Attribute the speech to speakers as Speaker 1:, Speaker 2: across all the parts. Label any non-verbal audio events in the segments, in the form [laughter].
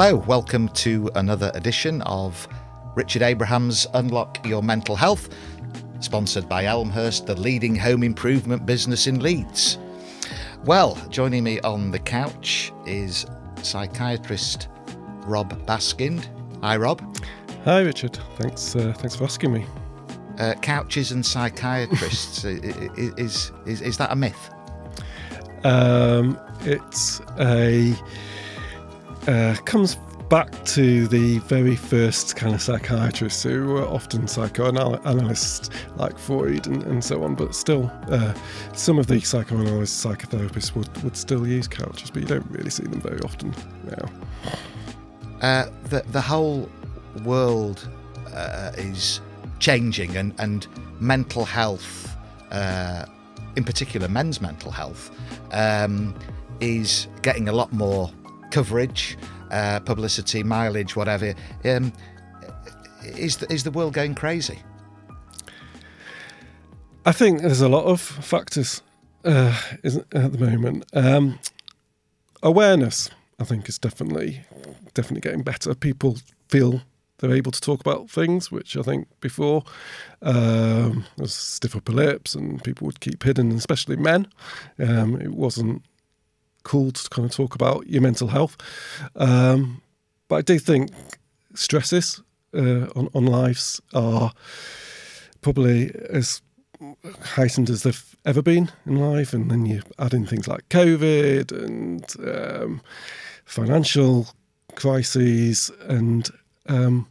Speaker 1: Hello, welcome to another edition of Richard Abraham's Unlock Your Mental Health, sponsored by Elmhurst, the leading home improvement business in Leeds. Well, joining me on the couch is psychiatrist Rob Baskind. Hi, Rob.
Speaker 2: Hi, Richard. Thanks. Uh, thanks for asking me.
Speaker 1: Uh, couches and psychiatrists [laughs] is, is is that a myth?
Speaker 2: Um, it's a uh, comes back to the very first kind of psychiatrists who were often psychoanalysts like Freud and, and so on, but still, uh, some of the psychoanalysts, psychotherapists would, would still use couches, but you don't really see them very often now.
Speaker 1: Uh, the, the whole world uh, is changing, and, and mental health, uh, in particular men's mental health, um, is getting a lot more coverage uh, publicity, mileage, whatever. Um, is the, is the world going crazy?
Speaker 2: I think there's a lot of factors uh, at the moment. Um, awareness, I think, is definitely definitely getting better. People feel they're able to talk about things, which I think before um, was stiff upper lips and people would keep hidden, especially men. Um, it wasn't cool to kind of talk about your mental health. Um, but I do think stresses uh, on, on lives are probably as heightened as they've ever been in life. And then you add in things like COVID and um, financial crises. And um,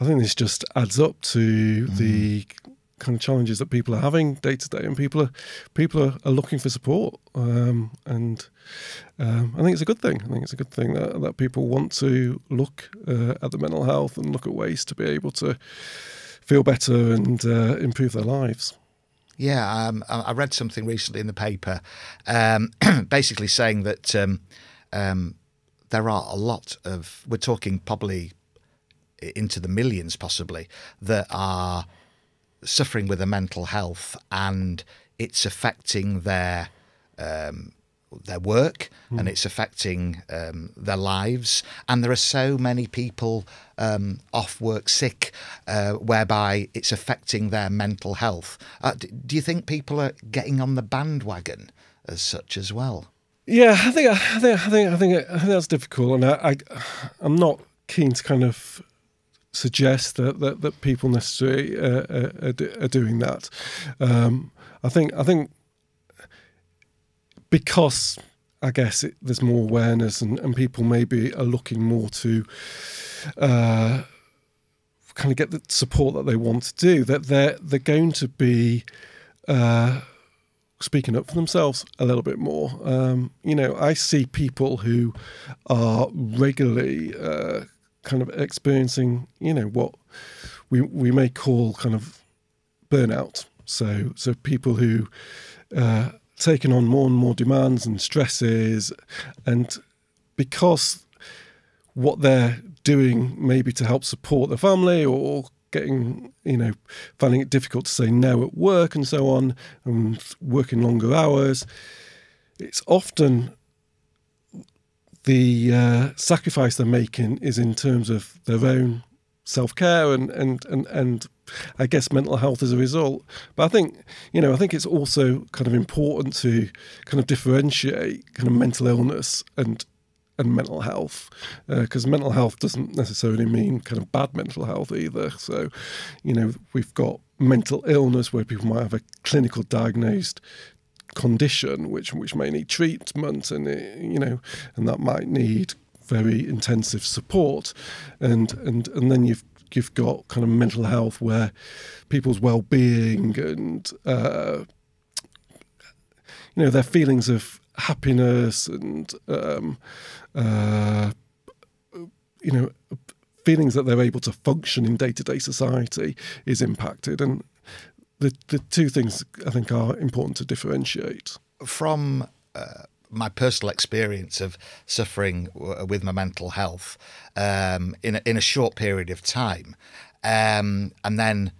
Speaker 2: I think this just adds up to mm. the kind of challenges that people are having day to day, and people are people are, are looking for support. Um, and um, I think it's a good thing. I think it's a good thing that, that people want to look uh, at the mental health and look at ways to be able to feel better and uh, improve their lives.
Speaker 1: Yeah, um, I read something recently in the paper, um, [clears throat] basically saying that um, um, there are a lot of we're talking probably into the millions possibly that are suffering with a mental health and it's affecting their um, their work mm. and it's affecting um, their lives. And there are so many people um, off work sick, uh, whereby it's affecting their mental health. Uh, do you think people are getting on the bandwagon as such as well?
Speaker 2: Yeah, I think I think I think I think, I think that's difficult, and I, I I'm not keen to kind of suggest that that, that people necessarily uh, uh are, are, doing that. Um, I think I think because I guess it, there's more awareness and, and people maybe are looking more to uh, kind of get the support that they want to do. That they're they're going to be. Uh, speaking up for themselves a little bit more. Um, you know, I see people who are regularly uh, kind of experiencing, you know, what we we may call kind of burnout. So so people who uh, taking on more and more demands and stresses, and because what they're doing maybe to help support the family or getting you know finding it difficult to say no at work and so on and working longer hours it's often the uh, sacrifice they're making is in terms of their own self care and, and, and, and I guess mental health as a result. But I think, you know, I think it's also kind of important to kind of differentiate kind of mental illness and and mental health because uh, mental health doesn't necessarily mean kind of bad mental health either so you know we've got mental illness where people might have a clinical diagnosed condition, which which may need treatment, and it, you know, and that might need very intensive support, and and and then you've you've got kind of mental health where people's well-being and uh, you know their feelings of happiness and um, uh, you know feelings that they're able to function in day-to-day society is impacted. And the the two things I think are important to differentiate.
Speaker 1: From uh, my personal experience of suffering w- with my mental health um, in a, in a short period of time, um, and then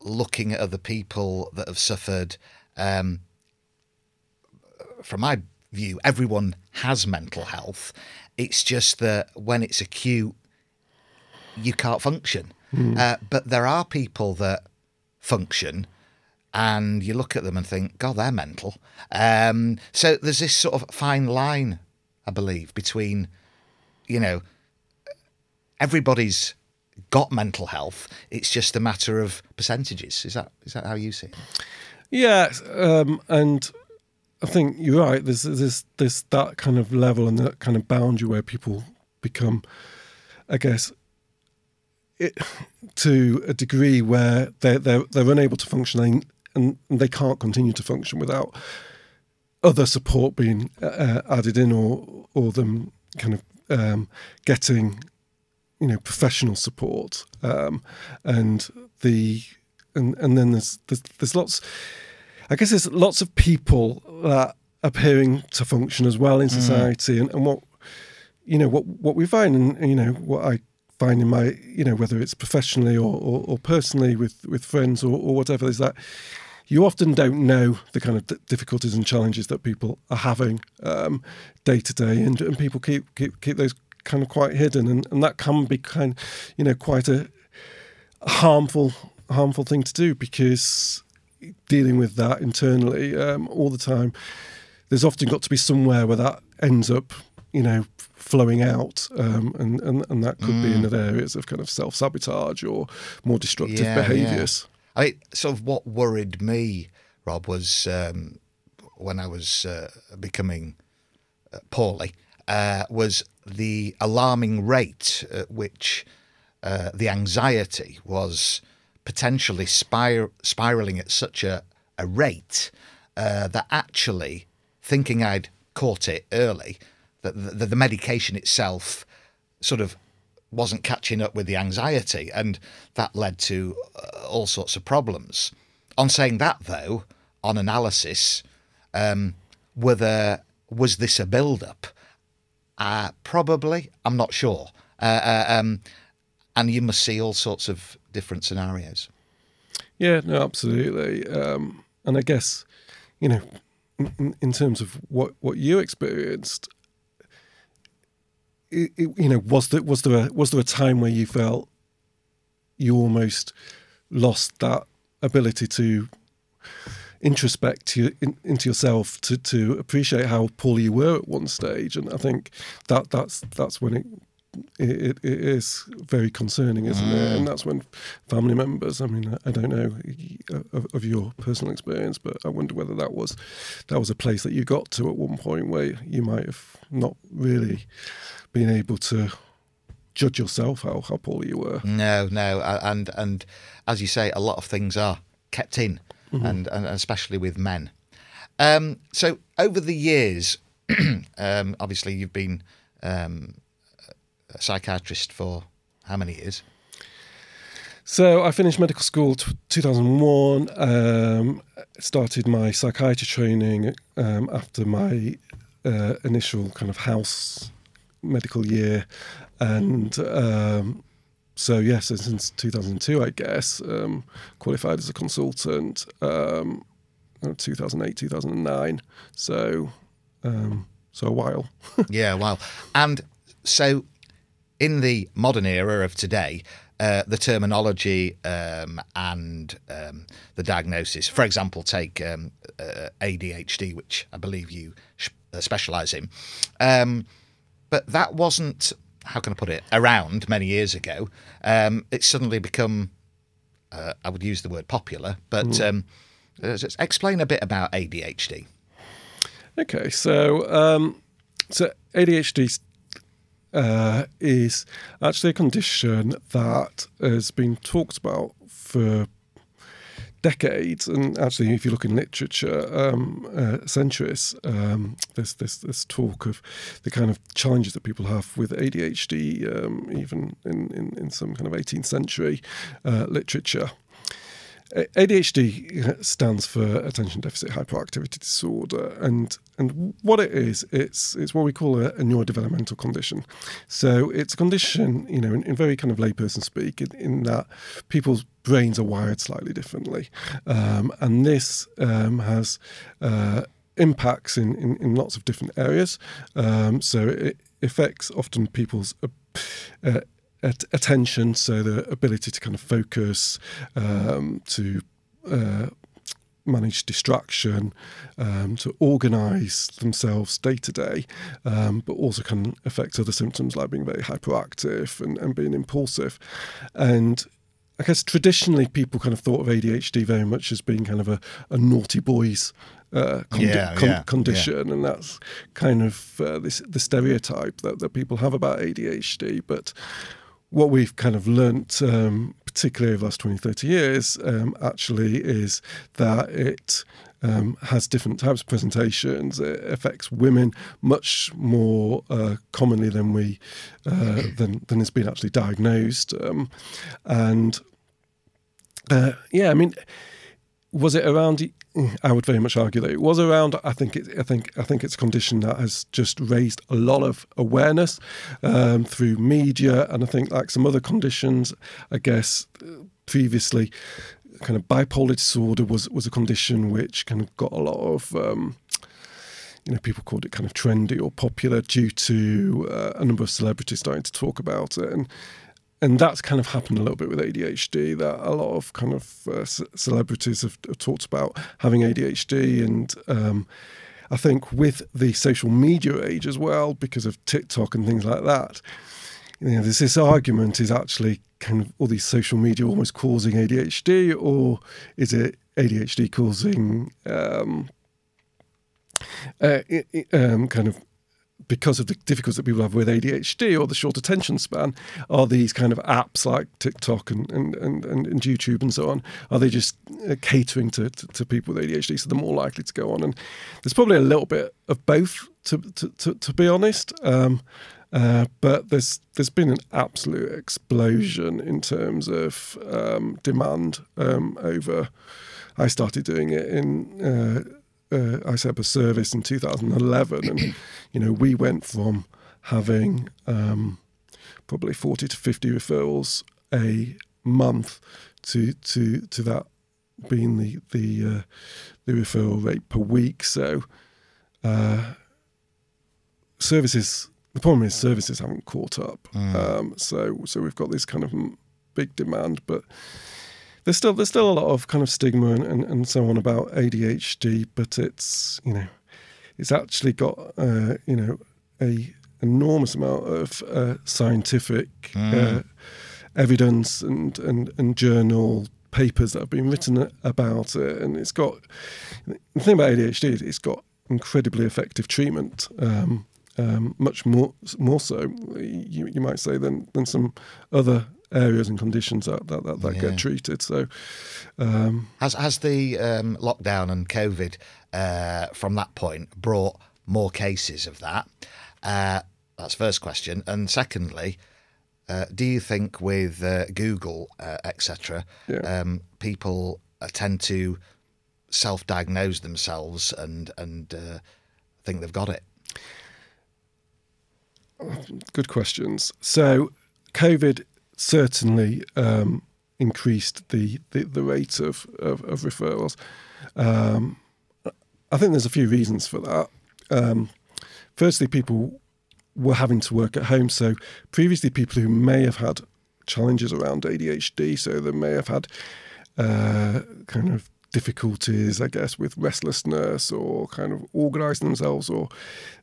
Speaker 1: looking at other people that have suffered. Um, from my view, everyone has mental health. It's just that when it's acute, you can't function. Uh, but there are people that function, and you look at them and think, God, they're mental. Um, so there's this sort of fine line, I believe, between, you know, everybody's got mental health. It's just a matter of percentages. Is that is that how you see it?
Speaker 2: Yeah, um, and I think you're right. There's there's there's that kind of level and that kind of boundary where people become, I guess, it, to a degree where they're they're they're unable to function and, and they can't continue to function without other support being uh, added in or or them kind of um, getting you know professional support. Um, and the and and then there's, there's there's lots I guess there's lots of people that appearing to function as well in society and, and what you know what what we find and you know what I find in my you know whether it's professionally or, or, or personally with with friends or, or whatever is that you often don't know the kind of d- difficulties and challenges that people are having um, day to day, and, and people keep, keep keep those kind of quite hidden, and, and that can be kind, you know, quite a harmful harmful thing to do because dealing with that internally um, all the time, there's often got to be somewhere where that ends up, you know, flowing out, um, and, and and that could be in other areas of kind of self sabotage or more destructive
Speaker 1: Yeah, yeah.
Speaker 2: behaviours.
Speaker 1: I mean, sort of what worried me, Rob, was um, when I was uh, becoming uh, poorly, uh, was the alarming rate at which uh, the anxiety was potentially spir- spiraling at such a, a rate uh, that actually thinking I'd caught it early, that the, the medication itself sort of wasn't catching up with the anxiety, and that led to uh, all sorts of problems. On saying that, though, on analysis, um, were there, was this a build-up? Uh, probably. I'm not sure. Uh, uh, um, and you must see all sorts of different scenarios.
Speaker 2: Yeah, no, absolutely. Um, and I guess, you know, in, in terms of what, what you experienced, it, you know, was there was there a, was there a time where you felt you almost lost that ability to introspect to, in, into yourself to, to appreciate how poor you were at one stage, and I think that that's that's when it it, it is very concerning, isn't it? Mm. And that's when family members. I mean, I don't know of, of your personal experience, but I wonder whether that was that was a place that you got to at one point where you might have not really been able to judge yourself how how poorly you were.
Speaker 1: No, no, and and as you say, a lot of things are kept in, and, and especially with men. Um, so over the years, [clears throat] um, obviously you've been um, a psychiatrist for how many years?
Speaker 2: So I finished medical school t- 2001. Um, started my psychiatry training um, after my uh, initial kind of house medical year, and um, so yes, so since 2002, I guess, um, qualified as a consultant. Um, 2008, 2009. So, um, so a while. [laughs]
Speaker 1: yeah, a while. And so, in the modern era of today, uh, the terminology um, and um, the diagnosis, for example, take um, uh, ADHD, which I believe you sh- uh, specialise in, um, but that wasn't, how can I put it, around many years ago. Um, it's suddenly become, uh, I would use the word popular, but um, uh, just explain a bit about ADHD.
Speaker 2: Okay, so um, so ADHD uh, is actually a condition that has been talked about for decades, and actually, if you look in literature, um, uh, centuries, um, there's this this talk of the kind of challenges that people have with ADHD, um, even in, in in some kind of 18th century uh, literature. ADHD stands for attention deficit hyperactivity disorder, and and what it is, it's it's what we call a, a neurodevelopmental condition. So it's a condition, you know, in, in very kind of layperson speak, in, in that people's brains are wired slightly differently, um, and this um, has. Uh, impacts in, in, in lots of different areas. Um, so it, affects often people's uh, at- attention, so the ability to kind of focus, um, to uh, manage distraction, um, to organise themselves day to day, um, but also can affect other symptoms like being very hyperactive and, and being impulsive. And I guess traditionally people kind of thought of ADHD very much as being kind of a, a naughty boys uh, condi-
Speaker 1: Yeah,
Speaker 2: con-
Speaker 1: yeah,
Speaker 2: condition, and that's kind of uh, this the stereotype that, that people have about ADHD. But what we've kind of learnt, um, particularly over the last 20, 30 years, um, actually is that it um, has different types of presentations. It affects women much more uh, commonly than we uh, [clears throat] than than has been actually diagnosed, um, and uh, yeah, I mean, was it around? I would very much argue that it was around. I think it, I think I think it's a condition that has just raised a lot of awareness um, through media, and I think like some other conditions, I guess uh, previously, kind of bipolar disorder was was a condition which kind of got a lot of. Um, you know, people called it kind of trendy or popular due to uh, a number of celebrities starting to talk about it, and and that's kind of happened a little bit with ADHD. That a lot of kind of uh, c- celebrities have, have, talked about having ADHD, and um, I think with the social media age as well, because of TikTok and things like that, you know, there's this argument: is actually kind of all these social media almost causing ADHD, or is it ADHD causing um, uh, um, kind of because of the difficulties that people have with ADHD or the short attention span, are these kind of apps like TikTok and, and, and, and YouTube and so on, are they just uh, catering to, to, to, people with ADHD so they're more likely to go on? And there's probably a little bit of both, to, to, to, to be honest. Um, uh, but there's there's been an absolute explosion in terms of um, demand um, over. I started doing it in. Uh, uh, a service in 2011, and you know we went from having um, probably 40 to 50 referrals a month to to to that being the the uh, the referral rate per week. So uh, services. The problem is services haven't caught up. Mm. Um, so so we've got this kind of big demand, but there's still there's still a lot of kind of stigma and, and, and so on about ADHD, but it's you know it's actually got uh, you know a enormous amount of uh, scientific mm. uh, evidence and, and and journal papers that have been written about it, and it's got the thing about ADHD is it's got incredibly effective treatment. Um, um, much more more so, you, you might say, than than some other areas and conditions that that, that, that yeah. get treated. So, um,
Speaker 1: has has the um, lockdown and COVID uh, from that point brought more cases of that? Uh, that's first question, and secondly. Uh, do you think with uh, Google, uh, etc., yeah. um, people uh, tend to self-diagnose themselves and and think they've got it?
Speaker 2: Good questions. So, COVID certainly um, increased the, the, the, rate of, of, of referrals. Um, I think there's a few reasons for that. Um, firstly, people were having to work at home. So, previously, people who may have had challenges around ADHD, so they may have had uh, kind of difficulties, I guess, with restlessness or kind of organising themselves or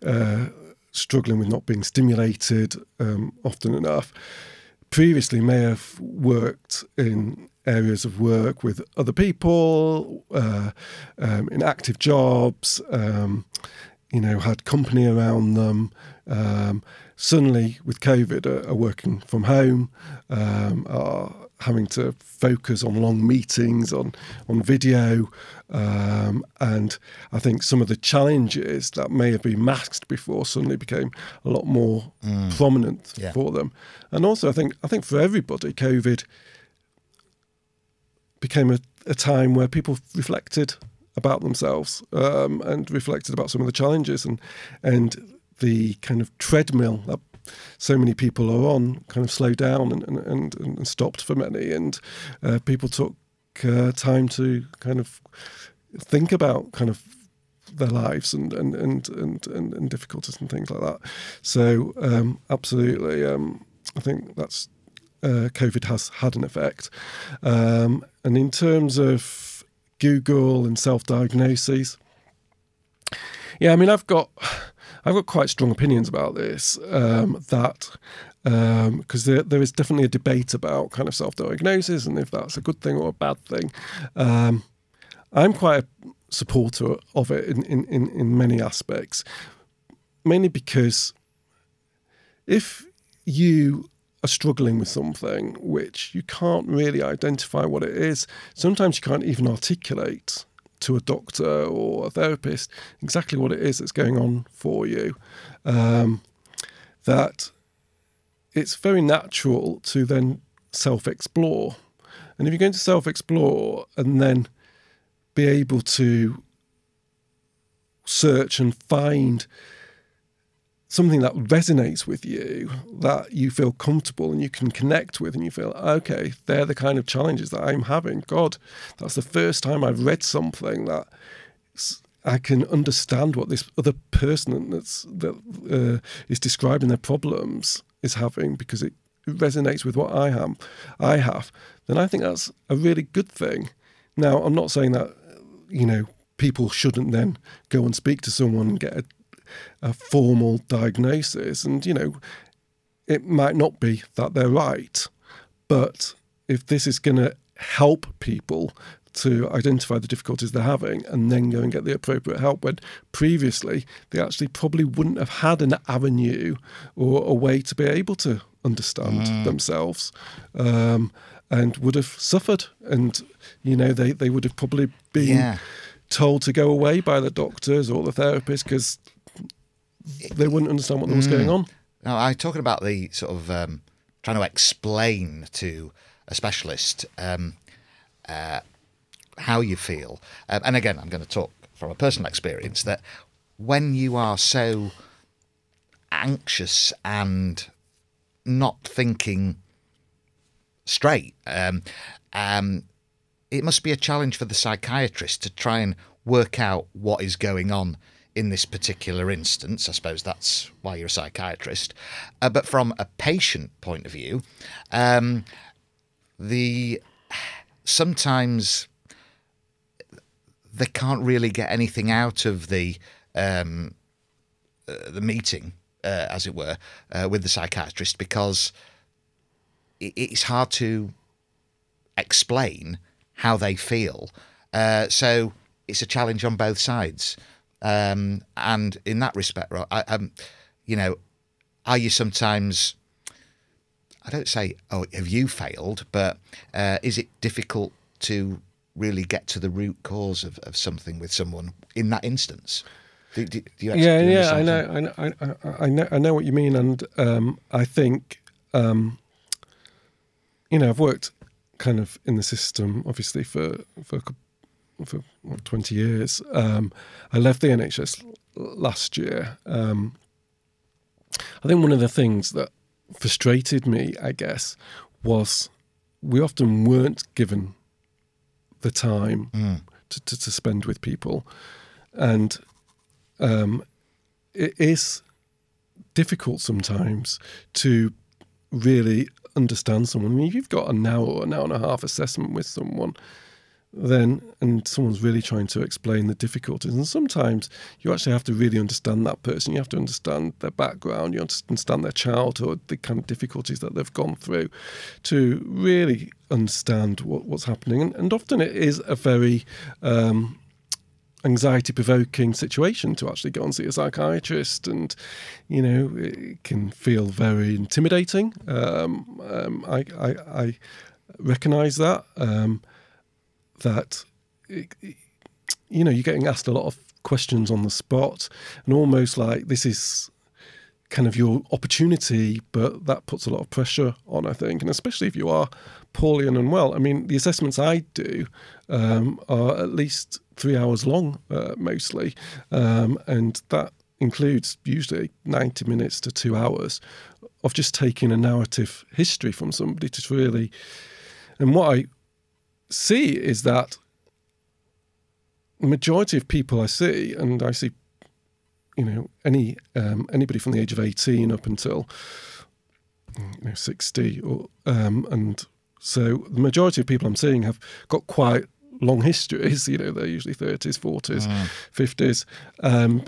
Speaker 2: uh, struggling with not being stimulated um, often enough, previously may have worked in areas of work with other people, uh, um, in active jobs, um, you know, had company around them. Um, suddenly, with COVID, are, are working from home, um, are having to focus on long meetings on on video, um, and I think some of the challenges that may have been masked before suddenly became a lot more mm. prominent yeah. for them. And also, I think I think for everybody, COVID became a, a time where people reflected about themselves um, and reflected about some of the challenges and and the kind of treadmill that so many people are on kind of slowed down and, and, and stopped for many. And uh, people took uh, time to kind of think about kind of their lives and and and and, and, and difficulties and things like that. So um, absolutely, um, I think that's uh, COVID has had an effect. Um, and in terms of Google and self-diagnoses, yeah, I mean, I've got I've got quite strong opinions about this. Um, that because um, there, there is definitely a debate about kind of self-diagnosis and if that's a good thing or a bad thing. Um, I'm quite a supporter of it in, in, in, in many aspects, mainly because if you are struggling with something which you can't really identify what it is, sometimes you can't even articulate to a doctor or a therapist exactly what it is that's going on for you. Um, that it's very natural to then self explore. And if you're going to self explore and then be able to search and find something that resonates with you, that you feel comfortable and you can connect with, and you feel, okay, they're the kind of challenges that I'm having. God, that's the first time I've read something that I can understand what this other person that's that uh, is describing their problems is having because it resonates with what I am, I have. Then I think that's a really good thing. Now, I'm not saying that you know people shouldn't then go and speak to someone and get a, a formal diagnosis, and you know it might not be that they're right, but if this is going to help people to identify the difficulties they're having and then go and get the appropriate help when previously they actually probably wouldn't have had an avenue or a way to be able to understand mm. themselves um, and would have suffered and you know they, they would have probably been yeah. told to go away by the doctors or the therapists because they wouldn't understand what mm. was going mm. on
Speaker 1: now i'm talking about the sort of um, trying to explain to a specialist um, uh, how you feel. Um, and again, I'm going to talk from a personal experience that when you are so anxious and not thinking straight, um, um, it must be a challenge for the psychiatrist to try and work out what is going on in this particular instance. I suppose that's why you're a psychiatrist. Uh, but from a patient point of view, um, the sometimes they can't really get anything out of the um, uh, the meeting, uh, as it were, uh, with the psychiatrist because it, it's hard to explain how they feel. Uh, so it's a challenge on both sides, um, and in that respect, I, um, you know, are you sometimes? I don't say, oh, have you failed? But uh, is it difficult to really get to the root cause of, of something with someone in that instance.
Speaker 2: Do, do, do you yeah, yeah, I know, I know, I, I, know, I know what you mean, and um, I think, um, you know, I've worked kind of in the system, obviously for for for what, twenty years. Um, I left the NHS last year. Um, I think one of the things that frustrated me, I guess, was we often weren't given the time mm. to, to, to, spend with people. And um, it is difficult sometimes to really understand someone. I mean, if you've got an hour an hour and a half assessment with someone, then and someone's really trying to explain the difficulties and sometimes you actually have to really understand that person. You have to understand their background. You understand their childhood the kind of difficulties that they've gone through to really understand what, what's happening. And, and, often it is a very um, anxiety provoking situation to actually go and see a psychiatrist and you know it can feel very intimidating. Um, um, I, I, I recognize that. Um, that you know you're getting asked a lot of questions on the spot and almost like this is kind of your opportunity but that puts a lot of pressure on i think. And especially if you are poorly and unwell i mean the assessments i do um, are at least three hours long uh, mostly. Um, and that includes usually 90 minutes to two hours of just taking a narrative history from somebody to really and what i see is that the majority of people I see, and I see, you know, any um, anybody from the age of eighteen up until you know sixty, or um, and so the majority of people I'm seeing have got quite long histories. [laughs] You know, they're usually thirties, forties, fifties, um,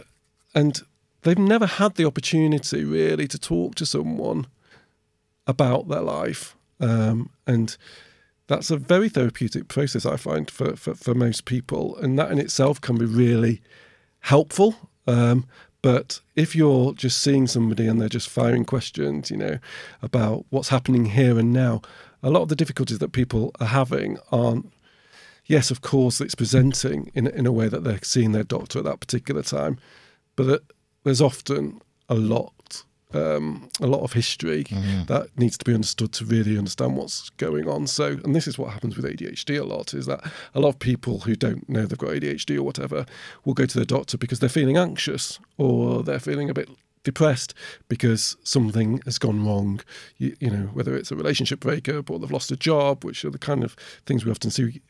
Speaker 2: and they've never had the opportunity really to talk to someone about their life, um, and that's a very therapeutic process I find for, for, for most people, and that in itself can be really helpful. Um, but if you're just seeing somebody and they're just firing questions, you know, about what's happening here and now, a lot of the difficulties that people are having aren't. Yes, of course, it's presenting in in a way that they're seeing their doctor at that particular time, but there's often a lot um, a lot of history
Speaker 1: Mm-hmm.
Speaker 2: that needs to be understood to really understand what's going on. So, and this is what happens with ADHD a lot is that a lot of people who don't know they've got ADHD or whatever will go to their doctor because they're feeling anxious or they're feeling a bit depressed because something has gone wrong. You, you know, whether it's a relationship breakup or they've lost a job, which are the kind of things we often see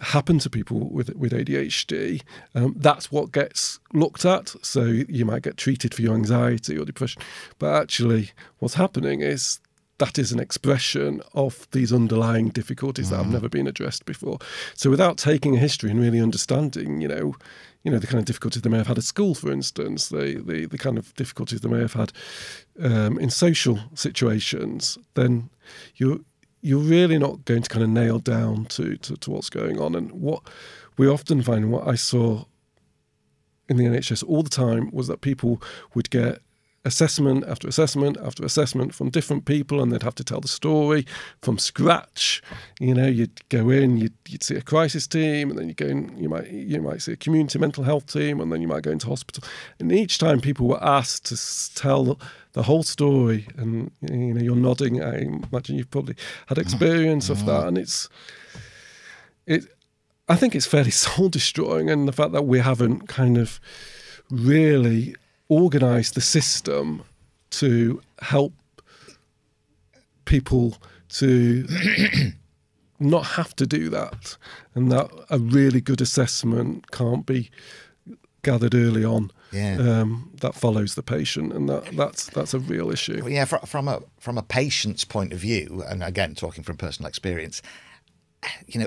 Speaker 2: happen to people with with ADHD. Um, that's what gets looked at. So you might get treated for your anxiety or depression, but actually, what's happening is that is an expression of these underlying difficulties that have never been addressed before. So without taking a history and really understanding, you know, you know the kind of difficulties they may have had at school, for instance, the the, the kind of difficulties they may have had um, in social situations, then you you're really not going to kind of nail down to, to to what's going on. And what we often find, what I saw in the NHS all the time, was that people would get assessment after assessment after assessment from different people and they'd have to tell the story from scratch. You know you'd go in you'd, you'd see a crisis team and then you go in you might you might see a community mental health team and then you might go into hospital. And each time people were asked to tell the whole story and you know you're nodding i imagine you've probably had mm-hmm. experience of that mm-hmm. and it's it i think it's fairly [laughs] soul destroying and the fact that we haven't kind of really organize the system to help people to [clears throat] not have to do that and that a really good assessment can't be gathered early on
Speaker 1: Yeah.
Speaker 2: um, that follows the patient and that that's that's a real issue
Speaker 1: Well, yeah, fr- from a from a patient's point of view, and again talking from personal experience, you know,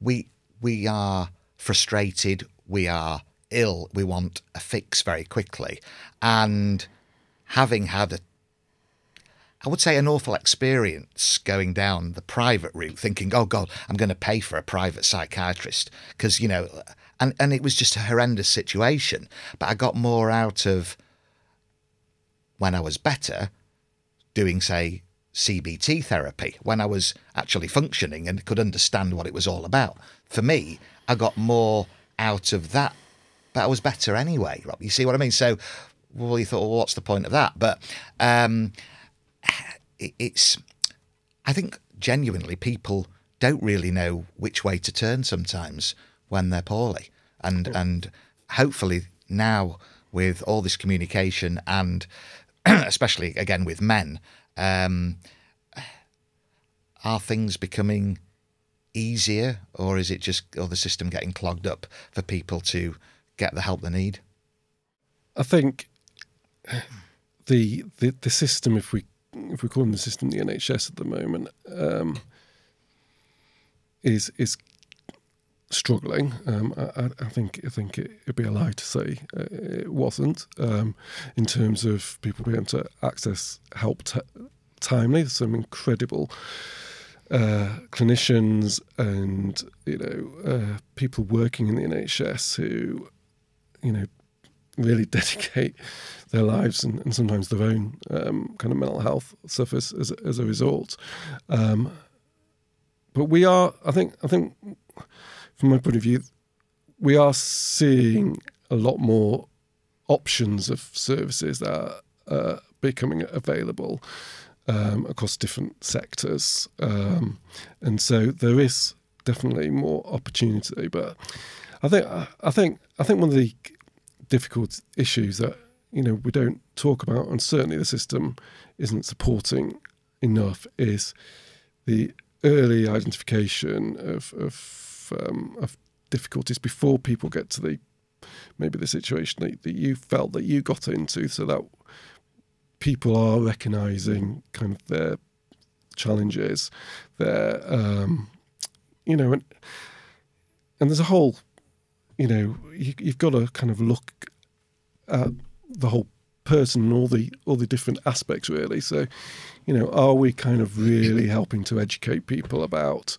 Speaker 1: we we are frustrated, we are ill, we want a fix very quickly, and having had a I would say an awful experience going down the private route, thinking, "Oh God, I'm going to pay for a private psychiatrist," because you know, and and it was just a horrendous situation. But I got more out of when I was better, doing say CBT therapy, when I was actually functioning and could understand what it was all about. For me, I got more out of that, I was better anyway. Rob, you see what I mean? So, well, you thought, well, what's the point of that? But um, [sighs] it, it's, I think genuinely people don't really know which way to turn sometimes when they're poorly, and and hopefully now with all this communication and [clears throat] especially again with men, um, [sighs] are things becoming easier, or is it just or the system getting clogged up for people to get the help they need?
Speaker 2: I think the the, the system, if we if we call them the system, the NHS at the moment, um, is is struggling. Um, I, I- think I think it, it'd be a lie to say uh, it wasn't um, in terms of people being able to access help t- timely. There's some incredible uh, clinicians and you know uh, people working in the NHS who you know really [laughs] dedicate their lives and, and sometimes their own um, kind of mental health suffers as, as a result. Um, but we are, I think, I think, from my point of view, we are seeing a lot more options of services that are uh, becoming available um, across different sectors, um, and so there is definitely more opportunity. But I think, I think, I think one of the difficult issues that you know we don't talk about, and certainly the system isn't supporting enough, is the early identification of of, um, of difficulties before people get to the maybe the situation that, that you felt that you got into, so that people are recognizing kind of their challenges, their um, you know, and and there's a whole, you know, you, you've got to kind of look at the whole person and all the all the different aspects really. So, you know, are we kind of really helping to educate people about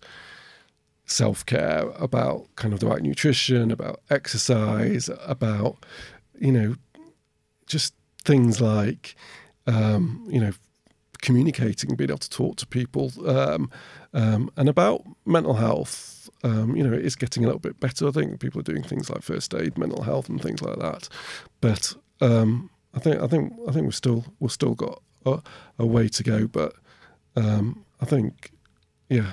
Speaker 2: self care, about kind of the right nutrition, about exercise, about you know, just things like um, you know, communicating, being able to talk to people, um, um, and about mental health. Um, you know, it is getting a little bit better. I think people are doing things like first aid, mental health, and things like that. But um, I think I think I think we've still we've still got a, a way to go. But um, I think, yeah,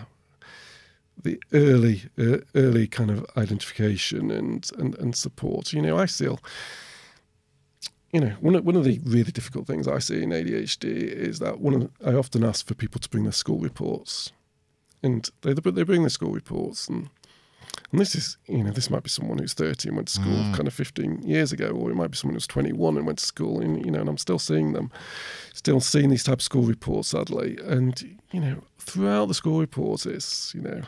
Speaker 2: the early uh, early kind of identification and, and and support. You know, I still you know, one of, one of the really difficult things I see in ADHD is that one of the, I often ask for people to bring their school reports, and they they bring the school reports, and and this is you know this might be someone who's thirty and went to school mm. kind of fifteen years ago, or it might be someone who's twenty one and went to school, and you know, and I'm still seeing them, still seeing these type of school reports, sadly, and you know, throughout the school reports, it's you know,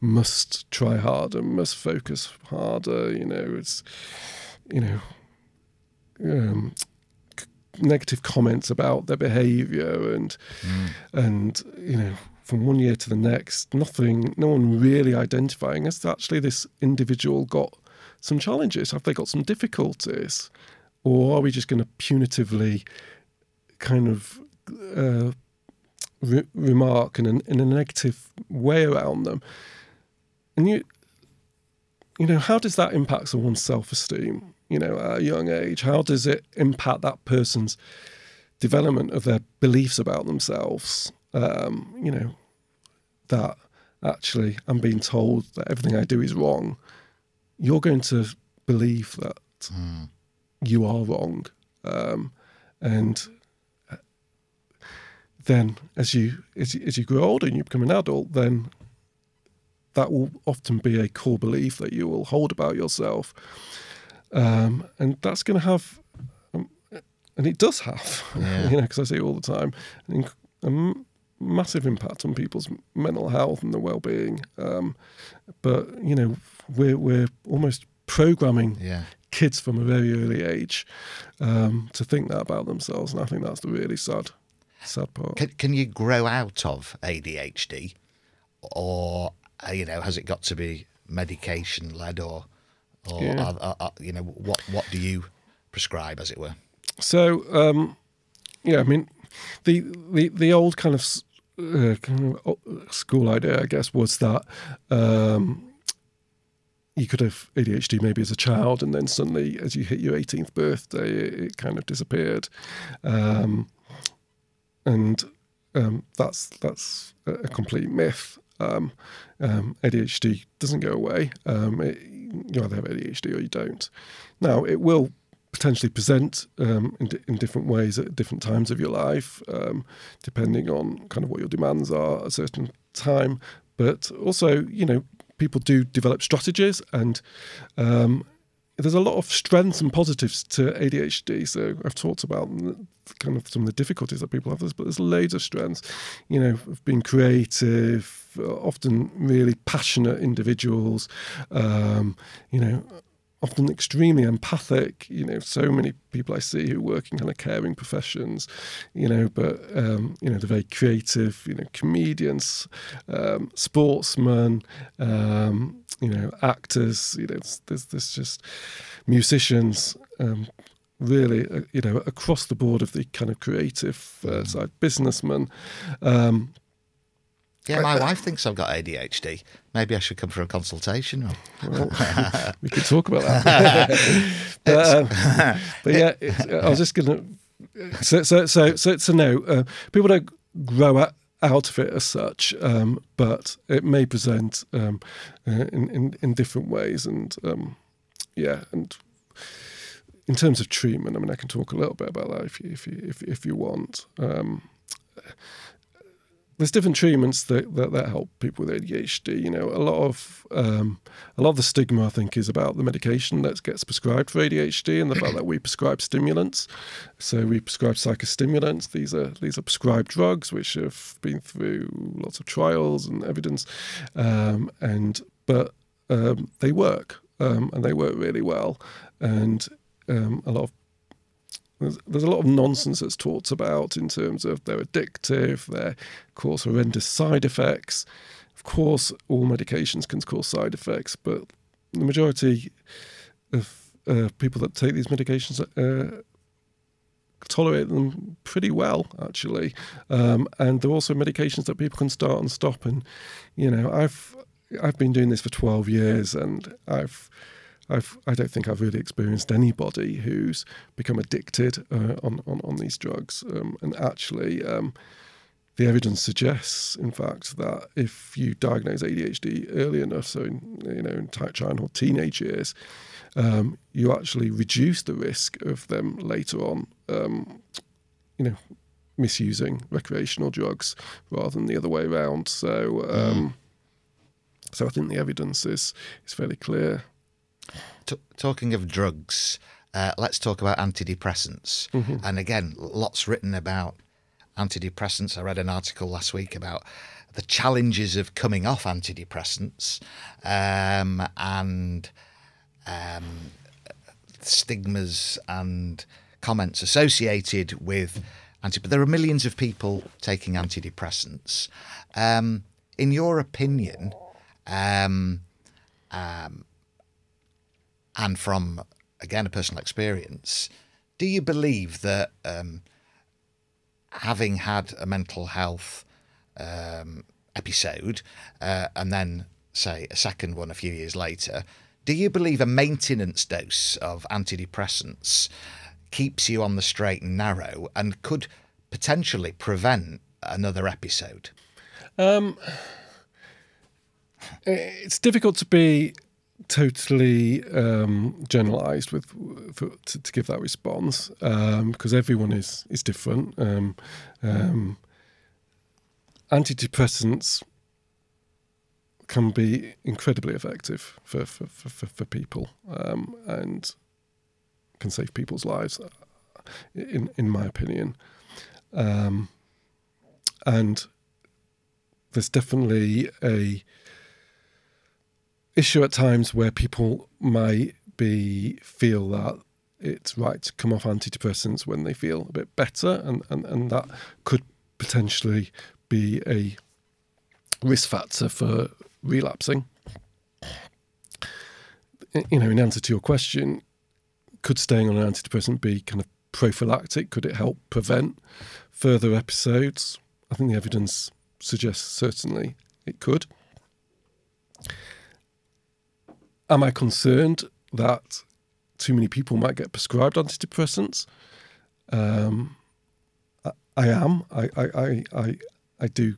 Speaker 2: must try harder, must focus harder, you know, it's you know um, c- negative comments about their behaviour and mm. and you know from one year to the next, nothing, no one really identifying as actually this individual got some challenges. Have they got some difficulties, or are we just going to punitively kind of uh, re- remark in a, in a negative way around them? And you, you know, how does that impact someone's self esteem? you know, at a young age? How does it impact that person's development of their beliefs about themselves? Um, you know, that actually I'm being told that everything I do is wrong. You're going to believe that mm. you are wrong. Um, and uh, then as you, as you as you grow older and you become an adult, then that will often be a core belief that you will hold about yourself. Um, and that's going to have, um, and it does have, [laughs] yeah. you know, because I see it all the time, a massive impact on people's mental health and their well-being. Um, but you know, we're we're almost programming yeah. kids from a very early age um, to think that about themselves, and I think that's the really sad, sad part.
Speaker 1: Can, can you grow out of ADHD, or uh, you know, has it got to be medication led or? or yeah. are, are, are, you know what what do you prescribe, as it were?
Speaker 2: So um, yeah, I mean the the the old kind of, uh, school idea, I guess, was that. Um, you could have ADHD maybe as a child, and then suddenly, as you hit your 18th birthday, it, it kind of disappeared, um, and um, that's that's a complete myth. Um, um, ADHD doesn't go away. Um, it, you either have ADHD or you don't. Now, it will potentially present um, in, in, different ways at different times of your life, um, depending on kind of what your demands are at a certain time. But also, you know, people do develop strategies and um, there's a lot of strengths and positives to ADHD. So I've talked about kind of some of the difficulties that people have, this, but there's loads of strengths. You know, of being creative, often really passionate individuals. Um, you know, often extremely empathic. You know, so many people I see who work in kind of caring professions, you know, but, um, you know, they're very creative, you know, comedians, um, sportsmen, um, you know, actors, you know, there's, there's just musicians, um, really, uh, you know, across the board of the kind of creative uh, side, businessmen. Um,
Speaker 1: yeah, my wife thinks I've got ADHD. Maybe I should come for a consultation. Well, [laughs]
Speaker 2: we could talk about that. [laughs] but, um, [laughs] but, yeah, I was just going to. So, so, so, so, so no, uh, people don't grow out of it as such, um, but it may present um, uh, in, in, in different ways, and um, yeah, and in terms of treatment, I mean, I can talk a little bit about that if you if you if, if you want. There's different treatments that, that, that help people with ADHD. You know, a lot of um, a lot of the stigma I think is about the medication that gets prescribed for ADHD and the fact that we prescribe stimulants. So we prescribe psychostimulants. These are these are prescribed drugs which have been through lots of trials and evidence, um, and but um, they work um, and they work really well. And um, a lot of there's, there's a lot of nonsense that's talked about in terms of they're addictive, they cause horrendous side effects. Of course, all medications can cause side effects, but the majority of uh, people that take these medications uh, tolerate them pretty well, actually. Um, and they're also medications that people can start and stop. And you know, I've I've been doing this for 12 years, and I've I've, I don't think I've really experienced anybody who's become addicted uh, on, on, on these drugs. Um, and actually, um, the evidence suggests, in fact, that if you diagnose ADHD early enough, so in, you know in child or teenage years, um, you actually reduce the risk of them later on, um, you know, misusing recreational drugs rather than the other way around. So, um, mm. so I think the evidence is is fairly clear.
Speaker 1: T- talking of drugs, uh, let's talk about antidepressants. Mm-hmm. And again, lots written about antidepressants. I read an article last week about the challenges of coming off antidepressants um, and um, stigmas and comments associated with anti. But there are millions of people taking antidepressants. Um, in your opinion, um, um, and from again a personal experience, do you believe that um, having had a mental health um, episode uh, and then say a second one a few years later, do you believe a maintenance dose of antidepressants keeps you on the straight and narrow and could potentially prevent another episode? Um, [sighs]
Speaker 2: it's difficult to be totally um, generalized with for, to, to, give that response because um, everyone is is different. Um, um, antidepressants can be incredibly effective for for, for, for people um, and can save people's lives, uh, in in my opinion. And there's definitely a issue at times where people might be feel that it's right to come off antidepressants when they feel a bit better, and, and, and that could potentially be a risk factor for relapsing. You know, in answer to your question, could staying on an antidepressant be kind of prophylactic? Could it help prevent further episodes? I think the evidence suggests certainly it could. Am I concerned that too many people might get prescribed antidepressants? Um, I, I, am. I, I, I, I do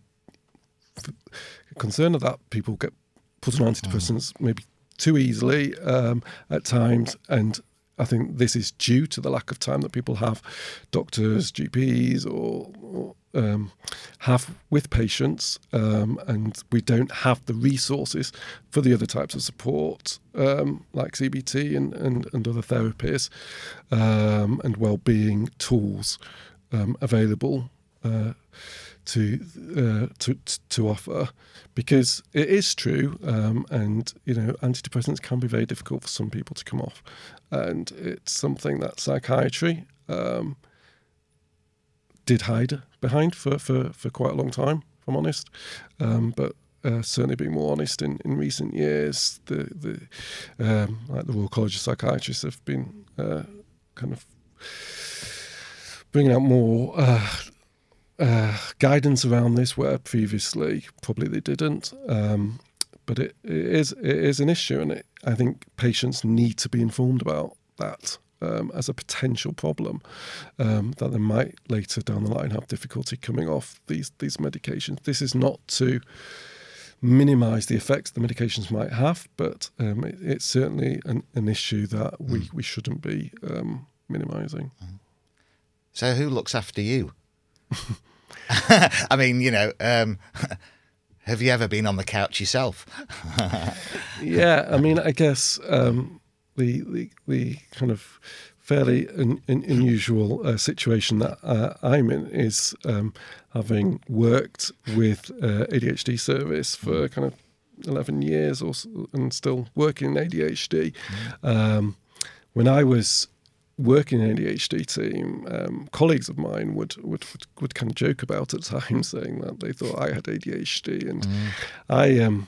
Speaker 2: concerned that people get put on antidepressants mm. maybe too easily um, at times, and I think this is due to the lack of time that people have, doctors, GPs, or, or um, have with patients, um, and we don't have the resources for the other types of support, um, like CBT and, and, and other therapies um, and well-being tools um, available. Uh, to, uh, to to offer because it is true um, and you know antidepressants can be very difficult for some people to come off and it's something that psychiatry did hide behind for, for, for quite a long time, if I'm honest. Um, but uh, certainly being more honest in, in recent years, the the um, like the Royal College of Psychiatrists have been uh, kind of bringing out more uh, uh, guidance around this, where previously probably they didn't. Um, but it, it is it is an issue, and it, I think patients need to be informed about that um, as a potential problem um, that they might later down the line have difficulty coming off these these medications. This is not to minimise the effects the medications might have, but um, it, it's certainly an, an, issue that we, mm. we shouldn't be um, minimising.
Speaker 1: Mm. So, who looks after you? [laughs] [laughs] I mean, you know, um, [laughs] have you ever been on the couch yourself?
Speaker 2: yeah, I mean, I guess um, the, the the kind of fairly un, un, unusual uh, situation that uh, I'm in is um, having worked with uh, ADHD service for kind of 11 years or and still working in ADHD. Um, when I was working in ADHD team, um, colleagues of mine would, would, would would kind of joke about at times, [laughs] saying that they thought I had ADHD, and mm. I um,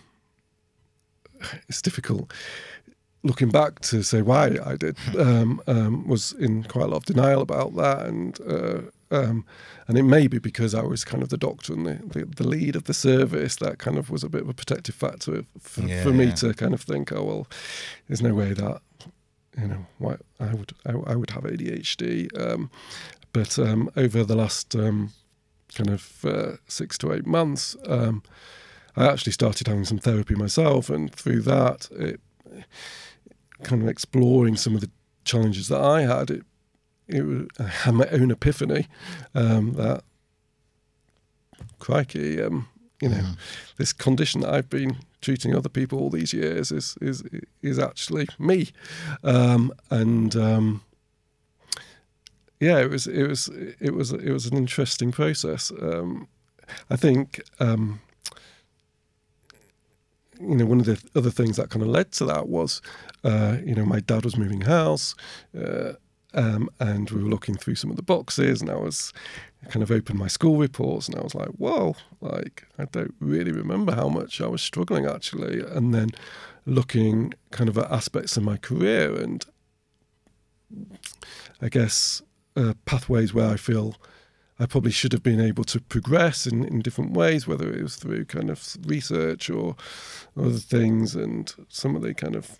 Speaker 2: it's difficult looking back to say why I did. Um, um, was in quite a lot of denial about that, and uh, um, and it may be because I was kind of the doctor and the, the, the, lead of the service that kind of was a bit of a protective factor for, yeah, for me yeah. to kind of think, oh well, there's no way that you know why I would I, I would have ADHD. Um, but um, over the last um, kind of uh, six to eight months, um, I actually started having some therapy myself, and through that, it kind of exploring some of the challenges that I had. It it was, I had my own epiphany um, that, crikey, um, you know, mm. this condition that I've been treating other people all these years is is is actually me, um, and um, yeah, it was it was it was it was an interesting process. Um, I think um, you know, one of the other things that kind of led to that was, uh, you know, my dad was moving house. Uh, um, and we were looking through some of the boxes, and I was kind of opened my school reports, and I was like, "Whoa!" Like I don't really remember how much I was struggling actually. And then looking kind of at aspects of my career, and I guess uh, pathways where I feel I probably should have been able to progress in, in different ways, whether it was through kind of research or other things, and some of the kind of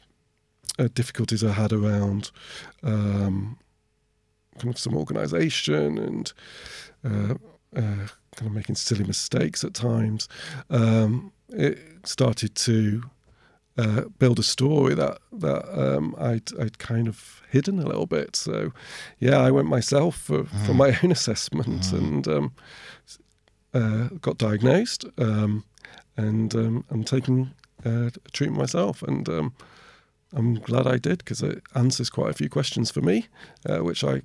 Speaker 2: uh, difficulties I had around um, kind of some organisation and uh, uh, kind of making silly mistakes at times. Um, it started to uh, build a story that that um, I'd I'd kind of hidden a little bit. So, yeah, I went myself for, mm. for my [laughs] own assessment mm. and um, uh, got diagnosed, um, and um, I'm taking uh, treatment myself, and um, I'm glad I did because it answers quite a few questions for me, uh, which I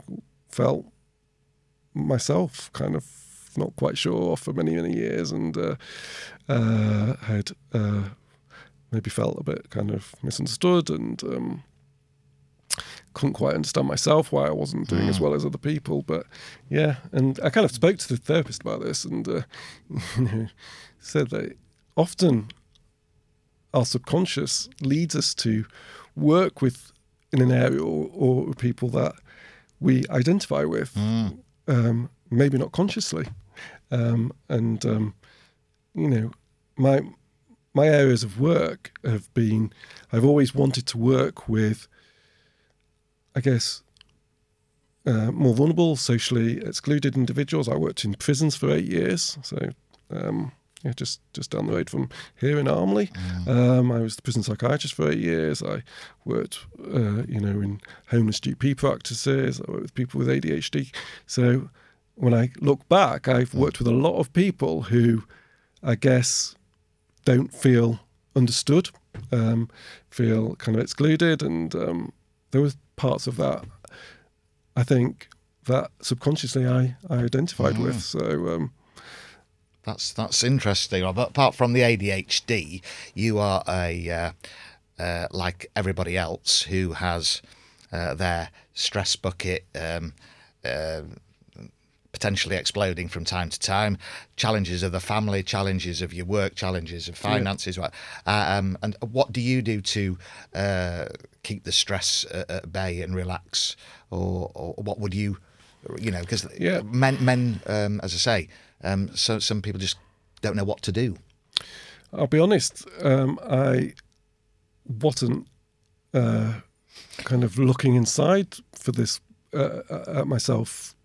Speaker 2: felt myself kind of not quite sure of for many many years, and uh, uh, had uh, maybe felt a bit kind of misunderstood and. Um, couldn't quite understand myself why I wasn't doing mm. as well as other people, but yeah, and I kind of spoke to the therapist about this, and uh, [laughs] you know, said that often our subconscious leads us to work with in an area or, or people that we identify with, mm. um, maybe not consciously. Um, and um, you know, my my areas of work have been I've always wanted to work with, I guess, uh, more vulnerable, socially excluded individuals. I worked in prisons for eight years, so um, yeah, just just down the road from here in Armley. Mm. Um, I was the prison psychiatrist for eight years. I worked, uh, you know, in homeless GP practices. I worked with people with ADHD. So when I look back, I've mm. worked with a lot of people who, I guess, don't feel understood, um, feel kind of excluded, and um, there was parts of that. I think that subconsciously I, I identified mm. with. So um,
Speaker 1: that's that's interesting. But apart from the ADHD, you are a uh, uh, like everybody else who has uh, their stress bucket um, uh, potentially exploding from time to time. Challenges of the family, challenges of your work, challenges of finances. Yeah. Um, and what do you do to uh, keep the stress at bay and relax, or, or what would you? You know, because yeah. men, men, um, as I say, um, so some people just don't know what to do.
Speaker 2: I'll be honest. Um, I wasn't uh, kind of looking inside for this uh, at myself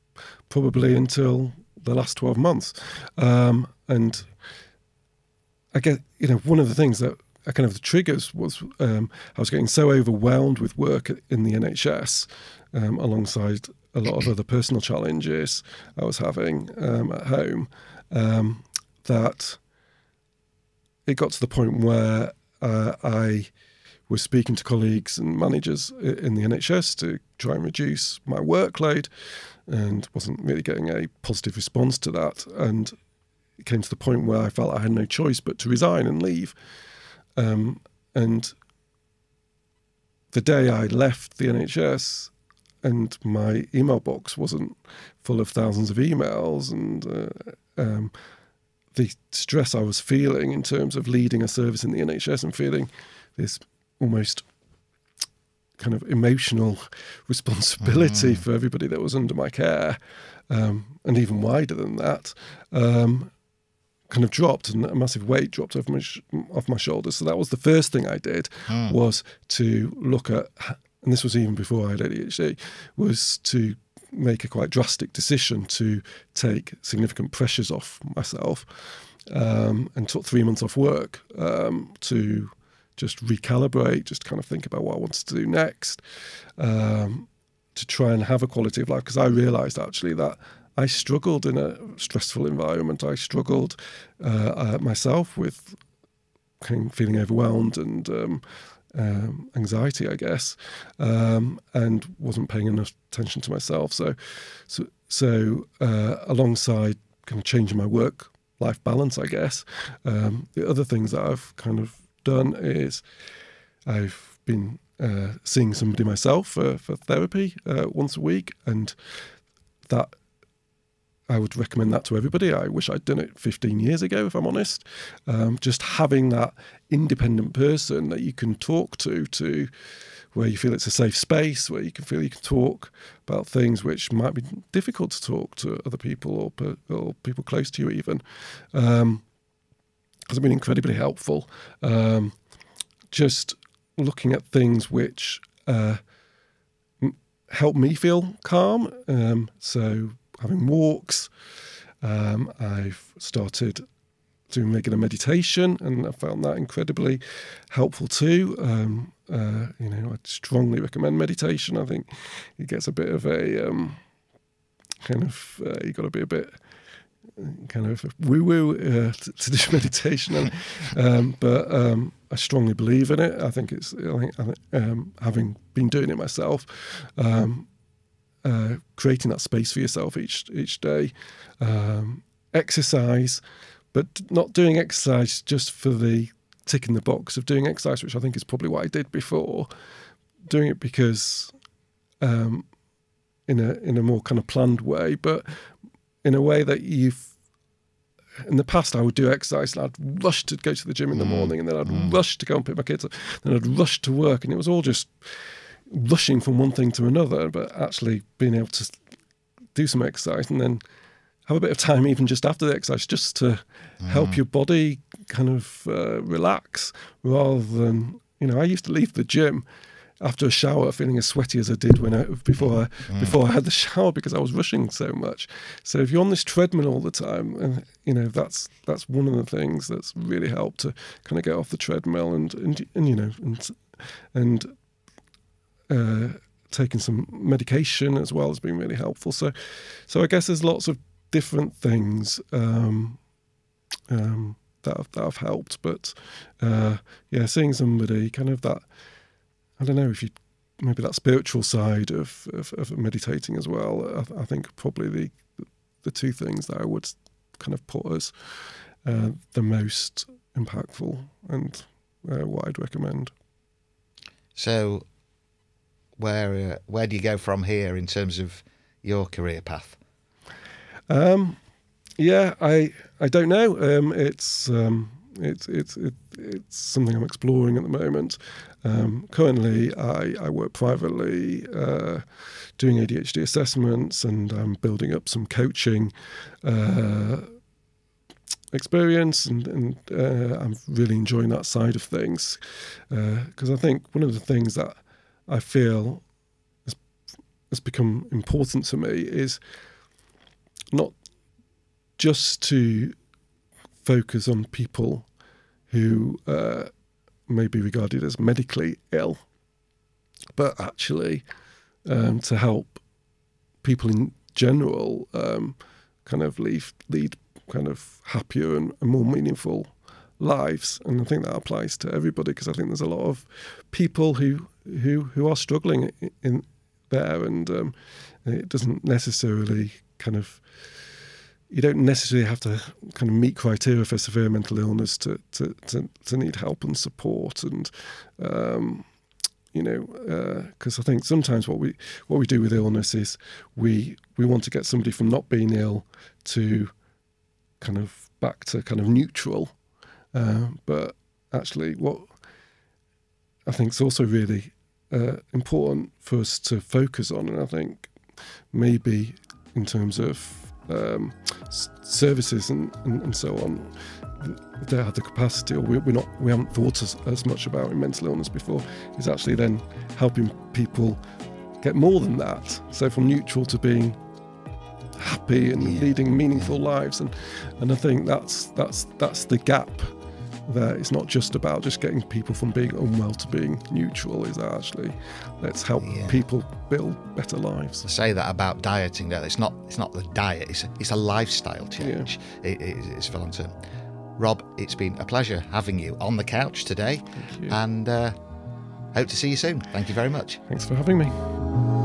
Speaker 2: probably until the last twelve months, um, and I get you know one of the things that I kind of the triggers was um, I was getting so overwhelmed with work in the NHS um, alongside a lot of other personal challenges I was having um, at home. um, that it got to the point where uh, I was speaking to colleagues and managers in the NHS to try and reduce my workload and wasn't really getting a positive response to that. And it came to the point where I felt I had no choice but to resign and leave. Um, and the day I left the NHS and my email box wasn't full of thousands of emails and uh, um, the stress I was feeling in terms of leading a service in the NHS and feeling this almost kind of emotional [laughs] responsibility for everybody that was under my care, um, and even wider than that, um, kind of dropped and a massive weight dropped off my sh- off my shoulders. So that was the first thing I did was to look at, and this was even before I had ADHD, was to make a quite drastic decision to take significant pressures off myself, um, and took three months off work um, to just recalibrate, just kind of think about what I wanted to do next, um, to try and have a quality of life. Because I realised actually that I struggled in a stressful environment. I struggled uh, uh, myself with kind of feeling overwhelmed and um, um, anxiety, I guess, um, and wasn't paying enough attention to myself. So, so, so uh, alongside kind of changing my work life balance, I guess, um, the other things that I've kind of done is I've been uh, seeing somebody myself for, for therapy uh, once a week, and that I would recommend that to everybody. I wish I'd done it 15 years ago, if I'm honest. Um, just having that independent person that you can talk to, to where you feel it's a safe space, where you can feel you can talk about things which might be difficult to talk to other people or, or people close to you, even. Um, has been incredibly helpful. Um, just looking at things which uh, help me feel calm. Um, so having walks. Um, I've started doing regular meditation, and I found that incredibly helpful too. Um, uh, you know, I strongly recommend meditation. I think it gets a bit of a um, kind of uh, you got to be a bit kind of woo woo uh, to, do [laughs] meditation, and, um, but um, I strongly believe in it. I think it's um, having been doing it myself. Um, uh, creating that space for yourself each each day, um, exercise, but not doing exercise just for the ticking the box of doing exercise, which I think is probably what I did before. Doing it because, um, in a in a more kind of planned way, but in a way that you've. In the past, I would do exercise. And I'd rush to go to the gym in the mm. morning, and then I'd mm. rush to go and pick my kids up, then I'd rush to work, and it was all just rushing from one thing to another, but actually being able to do some exercise and then have a bit of time, even just after the exercise, just to help mm. your body kind of uh, relax rather than, you know, I used to leave the gym after a shower feeling as sweaty as I did when I, before I, before I had the [laughs] shower because I was rushing so much. So if you're on this treadmill all the time, and you know that's that's one of the things that's really helped to kind of get off the treadmill and and, and you know and and uh, taking some medication as well has been really helpful. So, so I guess there's lots of different things um, um, that have, that have helped. But uh, yeah, seeing somebody kind of that, I don't know if you maybe that spiritual side of of, of meditating as well. I, I think probably the the two things that I would kind of put as uh, the most impactful and uh, what I'd recommend.
Speaker 1: So, where uh, where do you go from here in terms of your career path?
Speaker 2: Um, yeah, I I don't know. Um, it's um, it's it's it, it's something I'm exploring at the moment. Um, currently, I, I work privately, uh, doing ADHD assessments, and I'm building up some coaching uh, experience, and, and uh, I'm really enjoying that side of things because I think one of the things that I feel has, has become important to me is not just to focus on people who uh, may be regarded as medically ill, but actually um, to help people in general um, kind of lead, lead kind of happier and, and more meaningful lives. And I think that applies to everybody because I think there's a lot of people who who who are struggling in, in there, and um, it doesn't necessarily kind of you don't necessarily have to kind of meet criteria for severe mental illness to to to, to need help and support and um, you know because uh, I think sometimes what we what we do with illness is we we want to get somebody from not being ill to kind of back to kind of neutral. Uh, but actually what I think is also really uh, important for us to focus on and I think maybe in terms of um, services and, and, and, so on, they have the capacity, or we, are not, we haven't thought as, as much about in mental illness before, is actually then helping people get more than that. So from neutral to being happy and yeah. leading meaningful lives, and and I think that's that's that's the gap that it's not just about just getting people from being unwell to being neutral is actually let's help yeah. people build better lives.
Speaker 1: I say that about dieting that it's not it's not the diet it's a, it's a lifestyle change. Yeah. it, it, it's for long term rob it's been a pleasure having you on the couch today and uh, hope to see you soon. Thank you very much.
Speaker 2: Thanks for having me